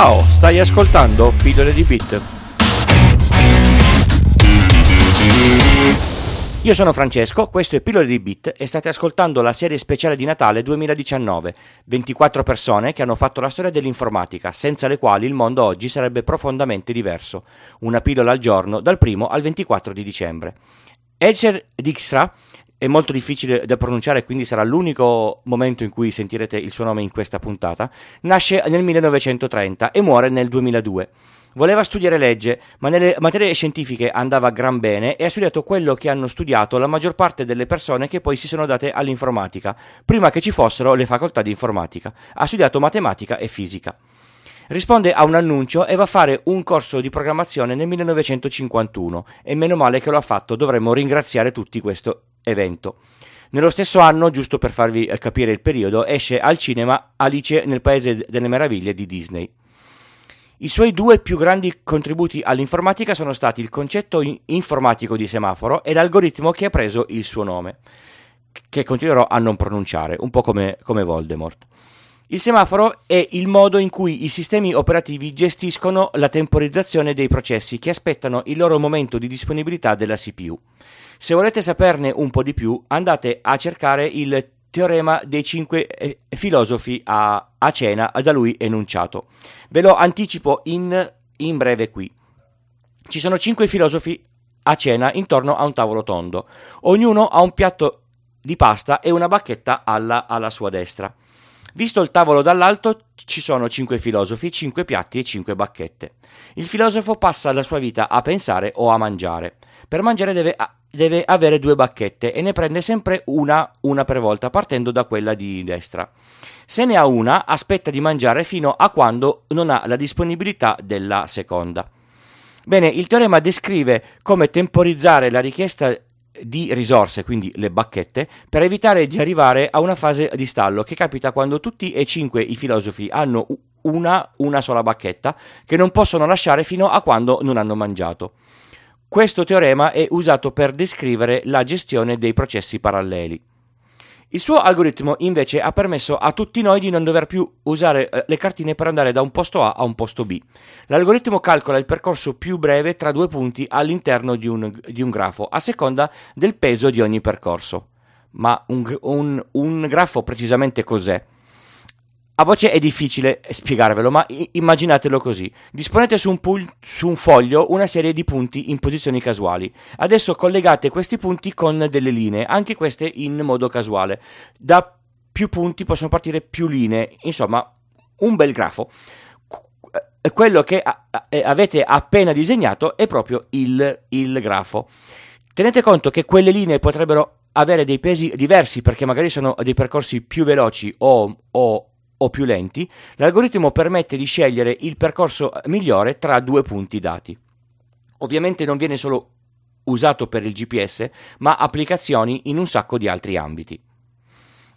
Ciao, stai ascoltando Pillole di Bit. Io sono Francesco, questo è Pillole di Bit e state ascoltando la serie speciale di Natale 2019. 24 persone che hanno fatto la storia dell'informatica, senza le quali il mondo oggi sarebbe profondamente diverso. Una pillola al giorno dal 1 al 24 di dicembre. Edger Dijkstra è molto difficile da pronunciare, quindi sarà l'unico momento in cui sentirete il suo nome in questa puntata. Nasce nel 1930 e muore nel 2002. Voleva studiare legge, ma nelle materie scientifiche andava gran bene e ha studiato quello che hanno studiato la maggior parte delle persone che poi si sono date all'informatica, prima che ci fossero le facoltà di informatica. Ha studiato matematica e fisica risponde a un annuncio e va a fare un corso di programmazione nel 1951 e meno male che lo ha fatto, dovremmo ringraziare tutti questo evento. Nello stesso anno, giusto per farvi eh, capire il periodo, esce al cinema Alice nel Paese delle Meraviglie di Disney. I suoi due più grandi contributi all'informatica sono stati il concetto informatico di semaforo e l'algoritmo che ha preso il suo nome, che continuerò a non pronunciare, un po' come, come Voldemort. Il semaforo è il modo in cui i sistemi operativi gestiscono la temporizzazione dei processi che aspettano il loro momento di disponibilità della CPU. Se volete saperne un po' di più, andate a cercare il teorema dei cinque eh, filosofi a, a cena da lui enunciato. Ve lo anticipo in, in breve qui. Ci sono cinque filosofi a cena intorno a un tavolo tondo. Ognuno ha un piatto di pasta e una bacchetta alla, alla sua destra. Visto il tavolo dall'alto, ci sono cinque filosofi, cinque piatti e cinque bacchette. Il filosofo passa la sua vita a pensare o a mangiare. Per mangiare deve, deve avere due bacchette e ne prende sempre una, una per volta, partendo da quella di destra. Se ne ha una, aspetta di mangiare fino a quando non ha la disponibilità della seconda. Bene, il teorema descrive come temporizzare la richiesta di risorse, quindi le bacchette, per evitare di arrivare a una fase di stallo che capita quando tutti e cinque i filosofi hanno una, una sola bacchetta che non possono lasciare fino a quando non hanno mangiato. Questo teorema è usato per descrivere la gestione dei processi paralleli. Il suo algoritmo invece ha permesso a tutti noi di non dover più usare eh, le cartine per andare da un posto A a un posto B. L'algoritmo calcola il percorso più breve tra due punti all'interno di un, di un grafo, a seconda del peso di ogni percorso. Ma un, un, un grafo precisamente cos'è? A voce è difficile spiegarvelo, ma immaginatelo così. Disponete su un, pul- su un, foglio una serie di punti in posizioni casuali. Adesso collegate questi punti con delle linee, anche queste in modo casuale. Da più punti possono partire più linee, insomma, un bel grafo. Quello che avete appena disegnato è proprio il, il grafo. Tenete conto che quelle linee potrebbero avere dei pesi diversi perché magari sono dei percorsi più veloci o, o o più lenti, l'algoritmo permette di scegliere il percorso migliore tra due punti dati. Ovviamente non viene solo usato per il GPS, ma applicazioni in un sacco di altri ambiti.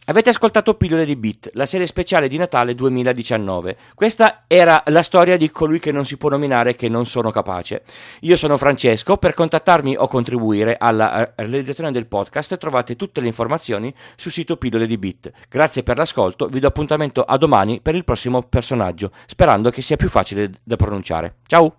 Avete ascoltato Pillole di Bit, la serie speciale di Natale 2019. Questa era la storia di colui che non si può nominare che non sono capace. Io sono Francesco, per contattarmi o contribuire alla eh, realizzazione del podcast trovate tutte le informazioni sul sito Pillole di Bit. Grazie per l'ascolto, vi do appuntamento a domani per il prossimo personaggio, sperando che sia più facile da pronunciare. Ciao!